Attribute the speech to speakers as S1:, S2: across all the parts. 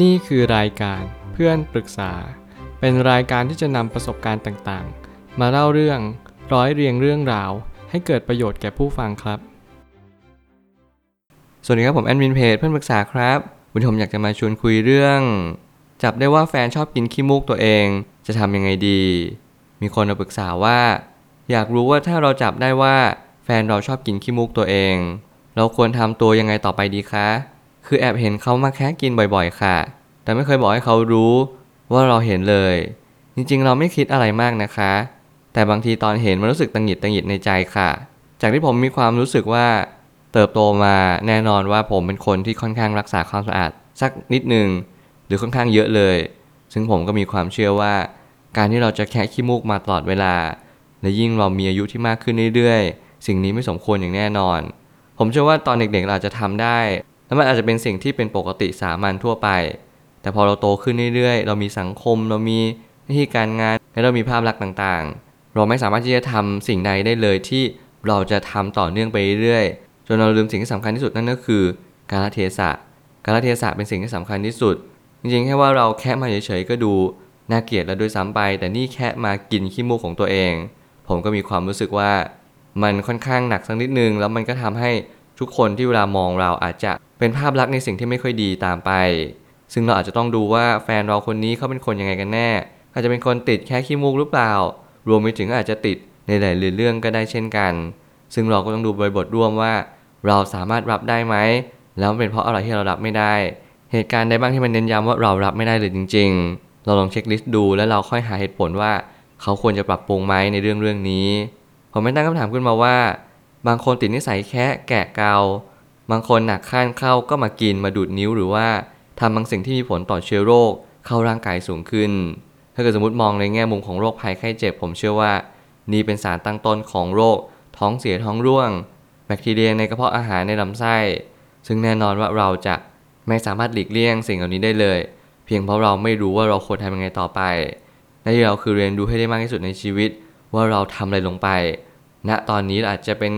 S1: นี่คือรายการเพื่อนปรึกษา เป็นรายการที่จะนำประสบการณ์ต่างๆ มาเล่าเรื่องร้อยเรียงเรื่องราว ให้เกิดประโยชน์แก่ผู้ฟังครับ
S2: สวัสดีครับผมแอดมินเพจเพื่อนปรึกษาครับ วันนี้ผมอยากจะมาชวนคุยเรื่อง จับได้ว่าแฟนชอบกินขี้มูกตัวเอง จะทำยังไงดี มีคนมาปรึกษาว่า อยากรู้ว่าถ้าเราจับได้ว่าแฟนเราชอบกินขี้มูกตัวเอง เราควรทำตัวยังไงต่อไปดีคะ คือแอบเห็นเขามาแค่กินบ่อยๆ ค่ะ แต่ไม่เคยบอกให้เขารู้ว่าเราเห็นเลย จริงๆ เราไม่คิดอะไรมากนะคะ แต่บางทีตอนเห็นมันรู้สึกตังหิดตังหิดในใจค่ะ จากที่ผมมีความรู้สึกว่าเติบโตมาแน่นอนว่าผมเป็นคนที่ค่อนข้างรักษาความสะอาด สักนิดหนึ่งหรือค่อนข้างเยอะเลย ซึ่งผมก็มีความเชื่อว่า การที่เราจะแคะขี้มูกมาตลอดเวลา และยิ่งเรามีอายุที่มากขึ้นเรื่อยๆ สิ่งนี้ไม่สมควรอย่างแน่นอน ผมเชื่อว่าตอนเด็กๆเราจจะทำได้ แล้วมันอาจจะเป็นสิ่งที่เป็นปกติสามัญทั่วไป แต่พอเราโตขึ้นเรื่อยๆ เรามีสังคม เรามีหน้าที่การงาน และเรามีภาพลักษณ์ต่างๆ เราไม่สามารถที่จะทำสิ่งใดได้เลยที่เราจะทำต่อเนื่องไปเรื่อยๆ จนเราลืมสิ่งที่สำคัญที่สุดนั่นก็คือ การละเทศะ การละเทศะเป็นสิ่งที่สำคัญที่สุด จริงๆ แค่ว่าเราแค่มาเฉยๆ ก็ดูน่าเกลียดแล้วด้วยซ้ำไป แต่นี่แค่มากินขี้มูกของตัวเอง ผมก็มีความรู้สึกว่า มันค่อนข้างหนักสักนิดนึง แล้วมันก็ทำให้ทุกคนที่เวลามองเราอาจจะ เป็นภาพลักษณ์ในสิ่งที่ไม่ค่อยดีตามไป ซึ่งเราอาจจะต้องดูว่าแฟนเราคนนี้เขาเป็นคนยังไงกันแน่ อาจจะเป็นคนติดแค่ขี้มูกหรือเปล่า รวมไปถึงอาจจะติดในหลายเรื่องก็ได้เช่นกัน ซึ่งเราก็ต้องดูบริบทร่วมว่า เราสามารถรับได้ไหม แล้วเป็นเพราะอะไรที่เรารับไม่ได้ เหตุการณ์ใดบ้างที่มันเน้นย้ำว่าเรารับไม่ได้เลยจริง ๆ เราลองเช็คลิสต์ดูแล้วเราค่อยหาเหตุผลว่าเขาควรจะปรับปรุงไหมในเรื่องเรื่องนี้ ผมไม่ตั้งคำถามขึ้นมาว่า บางคนติดนิสัยแค่แกะเกา บางคนหนักข้านเข้าก็มากินมาดูดนิ้วหรือว่าทำบางสิ่งที่มีผลต่อเชื้อโรคเข้าร่างกายสูงขึ้น ถ้าเกิดสมมติมองในแง่มุมของโรคภัยไข้เจ็บ ผมเชื่อว่า นี่เป็นสารตั้งต้นของโรค ท้องเสียท้องร่วง แบคทีเรียในกระเพาะอาหารในลำไส้ ซึ่งแน่นอนว่าเราจะไม่สามารถหลีกเลี่ยงสิ่งเหล่านี้ได้เลย เพียงเพราะเราไม่รู้ว่าเราควรทำยังไงต่อไปหน้าที่เราคือเรียนรู้ให้ได้มากที่สุดในชีวิต ว่าเราทำอะไรลงไปณตอนนี้อาจจะเป็น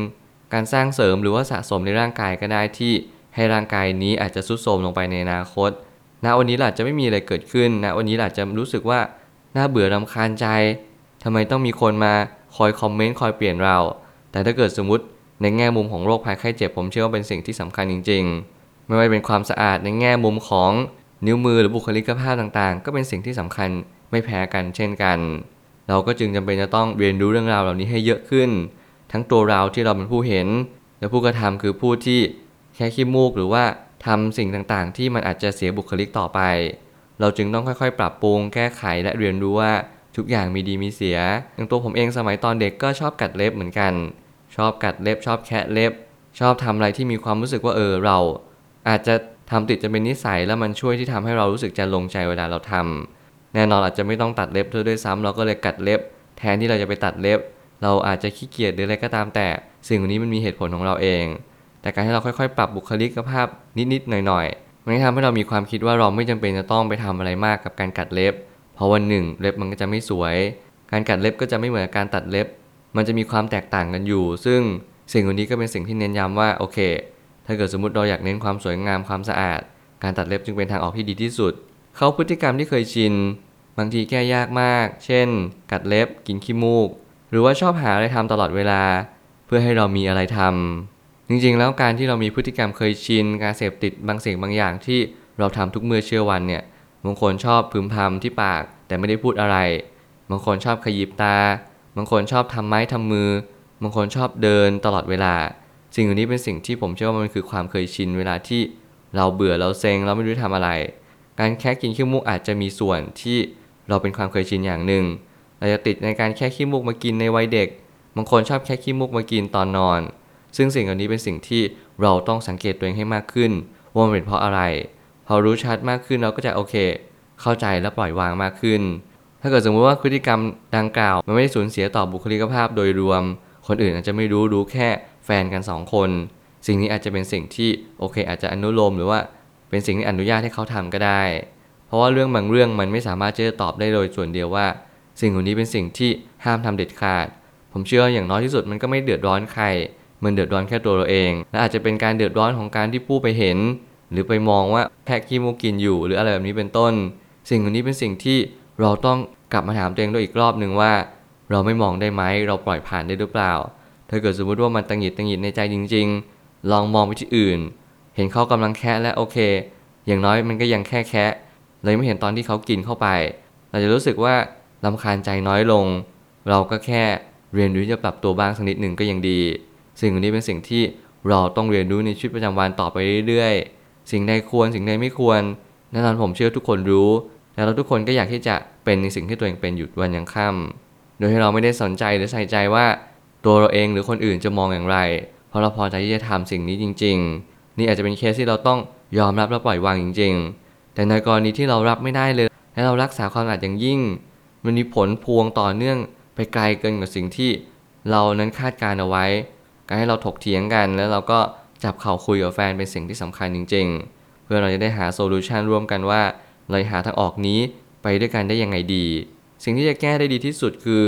S2: การสร้างเสริมหรือว่าสะสมในร่างกายก็ได้ที่ให้ร่างกายนี้อาจจะทรุดโทรมลงไปในอนาคตณวันนี้เราอาจจะไม่มีอะไรเกิดขึ้นณวันนี้เราอาจจะรู้สึกว่าน่าเบื่อรำคาญใจทำไมต้องมีคนมาคอยคอมเมนต์คอยเปลี่ยนเรา แต่ถ้าเกิดสมมติในแง่มุมของโรคภัยไข้เจ็บผมเชื่อว่าเป็นสิ่งที่สำคัญจริง ๆ ไม่ว่าเป็นความสะอาดในแง่มุมของนิ้วมือหรือบุคลิกภาพต่างๆ ก็เป็นสิ่งที่สำคัญไม่แพ้กันเช่นกัน เราก็จึงจำเป็นจะต้องเรียนรู้เรื่องราวเหล่านี้ให้เยอะขึ้น ทั้งตัวเราที่เราเป็นผู้เห็น และผู้กระทำคือผู้ที่แค่ขี้มูกหรือว่าทำสิ่งต่างๆ ที่มันอาจจะเสียบุคลิกต่อไป เราจึงต้องค่อยๆ ปรับปรุงแก้ไขและเรียนรู้ว่าทุกอย่างมีดีมีเสีย อย่างตัวผมเองสมัยตอนเด็กก็ชอบกัดเล็บเหมือนกัน ชอบกัดเล็บ ชอบแคะเล็บ ชอบทำอะไรที่มีความรู้สึกว่าเออเรา อาจจะทำติดจะเป็นนิสัยแล้วมันช่วยที่ทำให้เรารู้สึกจะลงใจเวลาเราทำแน่นอนอาจจะไม่ต้องตัดเล็บเธอด้วยซ้ำเราก็เลยกัดเล็บ แทนที่เราจะไปตัดเล็บ เราอาจจะขี้เกียจหรืออะไรก็ตามแต่ สิ่งเหล่านี้มันมีเหตุผลของเราเอง แต่การที่เราค่อยๆ ปรับบุคลิกภาพนิดๆหน่อยๆ มันทำให้เรามีความคิดว่าเราไม่จำเป็นจะต้องไปทำอะไรมากกับการกัดเล็บ เพราะวันหนึ่งเล็บมันก็จะไม่สวย การกัดเล็บก็จะไม่เหมือนการตัดเล็บ มันจะมีความแตกต่างกันอยู่ ซึ่งสิ่งเหล่านี้ก็เป็นสิ่งที่เน้นย้ำว่าโอเค ถ้าเกิดสมมติเราอยากเน้นความสวยงามความสะอาด การตัดเล็บจึงเป็นทางออกที่ดีที่สุด เขาพฤติกรรมที่เคยชิน บางทีแก้ยากมาก เช่น กัดเล็บ กินขี้มูก รือว่าชอบหาอะไรทำตลอดเวลา เพื่อให้เรามีอะไรทำจริงๆ แล้วการที่เรามีพฤติกรรมเคยชิน การเสพติดบางสิ่งบางอย่างที่เราทำทุกเมื่อเชื่อวันเนี่ยบางคนชอบพึมพำที่ปากแต่ไม่ได้พูดอะไร บางคนชอบขยิบตา บางคนชอบทำไม้ทำมือ บางคนชอบเดินตลอดเวลา สิ่งเหล่านี้เป็นสิ่งที่ผมเชื่อว่ามันคือความเคยชินเวลาที่เราเบื่อเราเซ็งเราไม่รู้จะทำอะไร การแค่กินขี้มูกอาจจะมีส่วนที่เราเป็นความเคยชินอย่างหนึ่ง เราจะติดในการแค่ขี้มูกมากินในวัยเด็ก บางคนชอบแค่ขี้มูกมากินตอนนอน ซึ่งสิ่งเหล่านี้เป็นสิ่งที่เราต้องสังเกตตัวเองให้มากขึ้น ว่ามันเป็นเพราะอะไร พอรู้ชัดมากขึ้นเราก็จะโอเค เข้าใจและปล่อยวางมากขึ้น ถ้าเกิดสมมติว่าพฤติกรรมดังกล่าว มันไม่ได้สูญเสียต่อบุคลิกภาพโดยรวม คนอื่นอาจจะไม่รู้รู้แค่แฟนกันสองคน สิ่งนี้อาจจะเป็นสิ่งที่โอเค อาจจะอนุโลมหรือว่าเป็นสิ่งที่อนุญาตให้เขาทำก็ได้ เพราะว่าเรื่องบางเรื่องมันไม่สามารถจะตอบได้โดยส่วนเดียวว่า สิ่งเหล่านี้เป็นสิ่งที่ห้ามทำเด็ดขาด ผมเชื่ออย่างน้อยที่สุดมันก็ไม่เดือดร้อนใคร มันเดือดร้อนแค่ตัวเราเอง และอาจจะเป็นการเดือดร้อนของการที่ผู้ไปเห็น หรือไปมองว่าแค่ขี้มูกินอยู่ หรืออะไรแบบนี้เป็นต้น สิ่งเหล่านี้เป็นสิ่งที่เราต้องกลับมาถามตัวเองด้วยอีกรอบหนึ่งว่า เราไม่มองได้ไหมเราปล่อยผ่านได้หรือเปล่า ถ้าเกิดสมมติว่ามันตังหิดตังหิดในใจจริง ๆ ลองมองไปที่อื่น เห็นเขากำลังแคะและโอเค อย่างน้อยมันก็ยังแค่แคะเลยไม่เห็นตอนที่เขากินเข้าไป เราจะรู้สึกว่า ลำคาญใจน้อยลง เราก็แค่เรียนรู้จะปรับตัวบ้างสักนิดหนึ่งก็ยังดี สิ่งนี้เป็นสิ่งที่เราต้องเรียนรู้ในชีวิตประจำวันต่อไปเรื่อยๆ สิ่งใดควรสิ่งใดไม่ควรแน่นอนผมเชื่อทุกคนรู้ แล้วเราทุกคนก็อยากที่จะเป็นในสิ่งที่ตัวเองเป็นอยู่วันยังค่ำโดยที่เราไม่ได้สนใจหรือใส่ใจว่าตัวเราเองหรือคนอื่นจะมองอย่างไร เพราะเราพอใจที่จะทำสิ่งนี้จริง ๆ นี่อาจจะเป็นเคสที่เราต้องยอมรับและปล่อยวางจริง ๆ แต่ในกรณีที่เรารับไม่ได้เลย และเรารักษาความสะอาดอย่างยิ่ง มันมีผลพวงต่อเนื่องไปไกลเกินกว่าสิ่งที่เรานั้นคาดการณ์เอาไว้ การให้เราถกเถียงกัน แล้วเราก็จับเข่าคุยกับแฟนเป็นสิ่งที่สำคัญจริง ๆ เพื่อเราจะได้หา solution ร่วมกันว่าเราจะหาทางออกนี้ไปด้วยกันได้ยังไงดี สิ่งที่จะแก้ได้ดีที่สุดคือ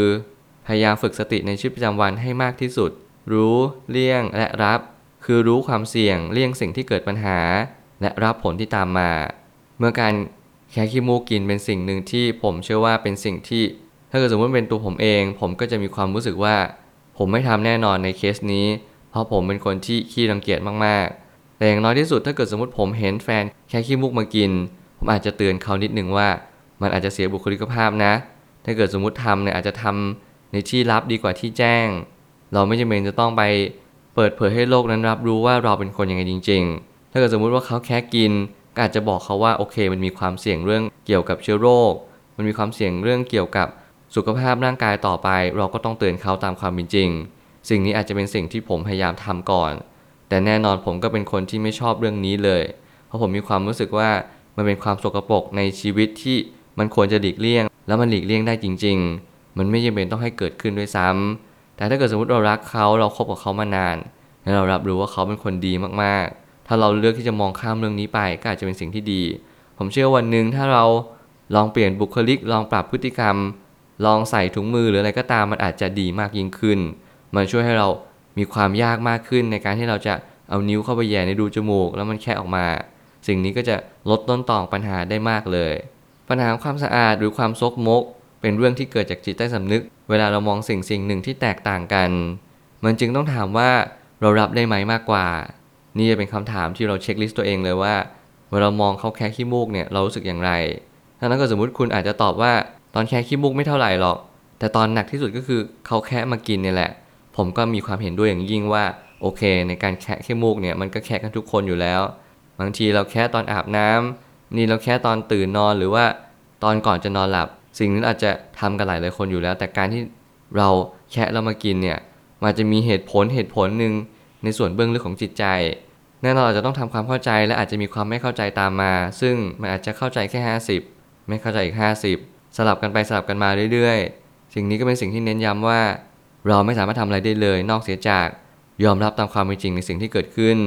S2: พยายามฝึกสติในชีวิตประจำวันให้มากที่สุด รู้เลี่ยงและรับ คือรู้ความเสี่ยงเลี่ยงสิ่งที่เกิดปัญหา และรับผลที่ตามมา เมื่อการ แค่ขี้มูกกินเป็นสิ่งหนึ่งที่ผมเชื่อว่าเป็นสิ่งที่ ถ้าเกิดสมมติเป็นตัวผมเอง ผมก็จะมีความรู้สึกว่า ผมไม่ทำแน่นอนในเคสนี้ เพราะผมเป็นคนที่ขี้รังเกียจมากๆ แต่อย่างน้อยที่สุดถ้าเกิดสมมติผมเห็นแฟนแค่ขี้มูกมากิน ผมอาจจะเตือนเขานิดนึงว่า มันอาจจะเสียบุคลิกภาพนะ ถ้าเกิดสมมติทำเนี่ยอาจจะทำในที่ลับดีกว่าที่แจ้ง เราไม่จำเป็นจะต้องไปเปิดเผยให้โลกนั้นรับรู้ว่าเราเป็นคนยังไงจริง ๆ ถ้าเกิดสมมุติว่าเขาแค่กิน ก็อาจจะบอกเขาว่าโอเค มันมีความเสี่ยงเรื่องเกี่ยวกับเชื้อโรค มันมีความเสี่ยงเรื่องเกี่ยวกับสุขภาพร่างกายต่อไป เราก็ต้องเตือนเขาตามความเป็นจริง สิ่งนี้อาจจะเป็นสิ่งที่ผมพยายามทำก่อน แต่แน่นอนผมก็เป็นคนที่ไม่ชอบเรื่องนี้เลย เพราะผมมีความรู้สึกว่ามันเป็นความสกปรกในชีวิตที่มันควรจะหลีกเลี่ยง แล้วมันหลีกเลี่ยงได้จริง ๆ มันไม่จำเป็นต้องให้เกิดขึ้นด้วยซ้ำแต่ถ้าเกิดสมมติเรารักเขาเราคบกับเขามานาน และเรารับรู้ว่าเขาเป็นคนดีมากๆ ถ้าเราเลือกที่จะมองข้ามเรื่องนี้ไปก็อาจจะเป็นสิ่งที่ดี ผมเชื่อวันหนึ่งถ้าเราลองเปลี่ยนบุคลิก ลองปรับพฤติกรรม ลองใส่ถุงมือหรืออะไรก็ตามมันอาจจะดีมากยิ่งขึ้น มันช่วยให้เรามีความยากมากขึ้นในการที่เราจะเอานิ้วเข้าไปแย่ในรูจมูก แล้วมันแค่ออกมา สิ่งนี้ก็จะลดต้นตอปัญหาได้มากเลย ปัญหาความสะอาดหรือความซกมก เป็นเรื่องที่เกิดจากจิตใต้สำนึก เวลาเรามองสิ่งสิ่งหนึ่งที่แตกต่างกัน มันจึงต้องถามว่าเรารับได้ไหมมากกว่า นี่จะเป็นคำถามที่เราเช็คลิสต์ตัวเองเลยว่า เวลามองเขาแค่ขี้มูกเนี่ยเรารู้สึกอย่างไรถ้านั้นก็สมมติคุณอาจจะตอบว่าตอนแค่ขี้มูกไม่เท่าไหร่หรอก แต่ตอนหนักที่สุดก็คือเขาแค่มากินเนี่ยแหละ ผมก็มีความเห็นด้วยอย่างยิ่งว่าโอเค ในการแคะขี้มูกเนี่ยมันก็แคะกันทุกคนอยู่แล้ว บางทีเราแค่ตอนอาบน้ำนี่เราแค่ตอนตื่นนอนหรือว่าตอนก่อนจะนอนหลับ สิ่งนี้อาจจะทำกันหลายหลายคนอยู่แล้ว แต่การที่เราแคะแล้วมากินเนี่ยมันจะมีเหตุผลเหตุผลหนึ่งในส่วนเบื้องลึกของจิตใจ แน่นอนเราจะต้องทำความเข้าใจและอาจจะมีความไม่เข้าใจตามมา ซึ่งมันอาจจะเข้าใจแค่ 50 ไม่เข้าใจอีก 50 สลับกันไปสลับกันมาเรื่อยๆ สิ่งนี้ก็เป็นสิ่งที่เน้นย้ำว่า เราไม่สามารถทำอะไรได้เลย นอกเสียจากยอมรับตามความเป็นจริงในสิ่งที่เกิดขึ้น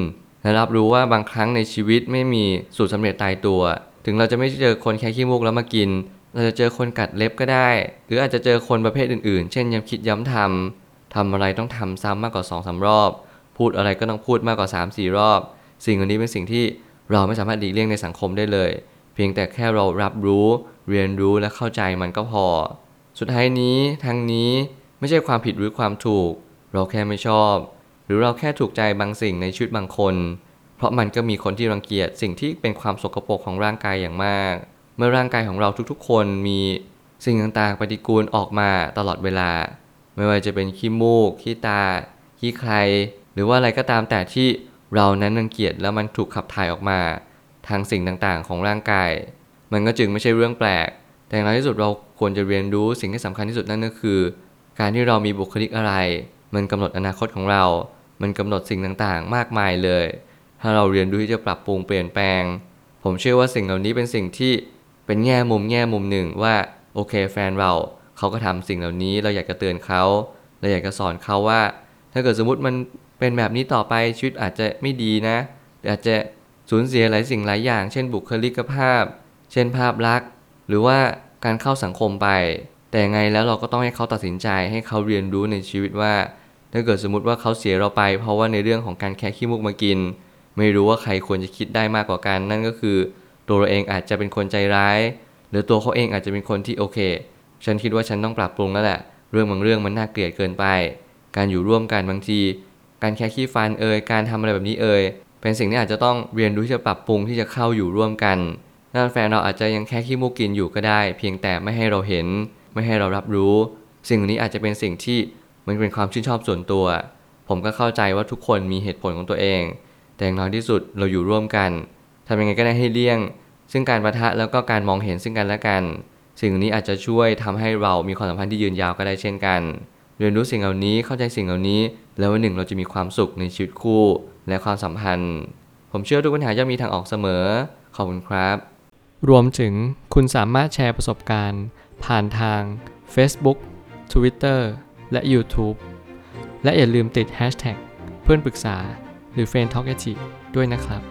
S2: และรับรู้ว่าบางครั้งในชีวิตไม่มีสูตรสำเร็จตายตัว ถึงเราจะไม่เจอคนแค่ขี้มูกแล้วมากิน เราจะเจอคนกัดเล็บก็ได้ หรืออาจจะเจอคนประเภทอื่นๆ เช่นย้ำคิดย้ำทำทำอะไรต้องทำซ้ำมากกว่า2องสารอบ พูดอะไรก็ต้องพูดมากกว่า 3 4 รอบ สิ่งเหล่านี้เป็นสิ่งที่เราไม่สามารถหลีกเลี่ยงในสังคมได้เลย เพียงแต่แค่เรารับรู้ เรียนรู้และเข้าใจมันก็พอ สุดท้ายนี้ทางนี้ไม่ใช่ความผิดหรือความถูก เราแค่ไม่ชอบ หรือเราแค่ถูกใจบางสิ่งในชีวิตบางคน เพราะมันก็มีคนที่รังเกียจสิ่งที่เป็นความสกปรกของร่างกายอย่างมาก เมื่อร่างกายของเราทุกๆ คนมีสิ่งต่างๆปฏิกูลออกมาตลอดเวลา ไม่ว่าจะเป็นขี้มูก ขี้ตา ขี้ใคร รือว่าอะไรก็ตามแต่ที่เรานั้นรังเกียจแล้วมันถูกขับถ่ายออกมา ทางสิ่งต่างๆ ของร่างกาย มันก็จึงไม่ใช่เรื่องแปลก แต่อย่างน้อยที่สุดเราควรจะเรียนรู้สิ่งที่สำคัญที่สุดนั่นก็คือ การที่เรามีบุคลิกอะไร มันกำหนดอนาคตของเรา มันกำหนดสิ่งต่างๆ มากมายเลย ถ้าเราเรียนรู้ที่จะปรับปรุงเปลี่ยนแปลง ผมเชื่อว่าสิ่งเหล่านี้เป็นสิ่งที่เป็นแง่มุมแง่มุมหนึ่งว่าโอเคแฟนเราเขาก็ทำสิ่งเหล่านี้เราอยากจะเตือนเขาเราอยากจะสอนเขาว่า ถ้าเกิดสมมติมัน เป็นแบบนี้ต่อไปชีวิตอาจจะไม่ดีนะหรืออาจจะสูญเสียหลายสิ่งหลายอย่าง เช่นบุคลิกภาพ เช่นภาพลักษณ์ หรือว่าการเข้าสังคมไป แต่ไงแล้วเราก็ต้องให้เขาตัดสินใจให้เขาเรียนรู้ในชีวิตว่า ถ้าเกิดสมมติว่าเขาเสียเราไป เพราะว่าในเรื่องของการแค่ขี้มูกมากิน ไม่รู้ว่าใครควรจะคิดได้มากกว่ากัน นั่นก็คือ ตัวเราเองอาจจะเป็นคนใจร้าย หรือตัวเขาเองอาจจะเป็นคนที่โอเค ฉันคิดว่าฉันต้องปรับปรุงแล้วแหละ เรื่องบางเรื่องมันน่าเกลียดเกินไป การอยู่ร่วมกันบางที การแค่ขี้ฟันเอ่ยการทำอะไรแบบนี้เอ่ยเป็นสิ่งที่อาจจะต้องเรียนรู้ที่จะปรับปรุงที่จะเข้าอยู่ร่วมกันนั่นแฟนเราอาจจะยังแค่ขี้มูกกินอยู่ก็ได้ เพียงแต่ไม่ให้เราเห็น ไม่ให้เรารับรู้ สิ่งนี้อาจจะเป็นสิ่งที่มันเป็นความชื่นชอบส่วนตัว ผมก็เข้าใจว่าทุกคนมีเหตุผลของตัวเอง แต่อย่างน้อยที่สุดเราอยู่ร่วมกันทำยังไงก็ได้ให้เลี่ยง ซึ่งการประทะแล้วก็การมองเห็นซึ่งกันและกัน สิ่งนี้อาจจะช่วยทำให้เรามีความสัมพันธ์ที่ยืนยาวก็ได้เช่นกัน เรียนรู้สิ่งเหล่านี้เข้าใจสิ่งเหล่านี้ แล้ววันหนึ่งเราจะมีความสุขในชีวิตคู่และความสัมพันธ์ ผมเชื่อทุกปัญหาย่อมมีทางออกเสมอ ขอบคุณครับ
S1: รวมถึงคุณสามารถแชร์ประสบการณ์ ผ่านทาง Facebook Twitter และ YouTube และอย่าลืมติด Hashtag เพื่อนปรึกษาหรือ f r ร e n d Talk ด้วยนะครับ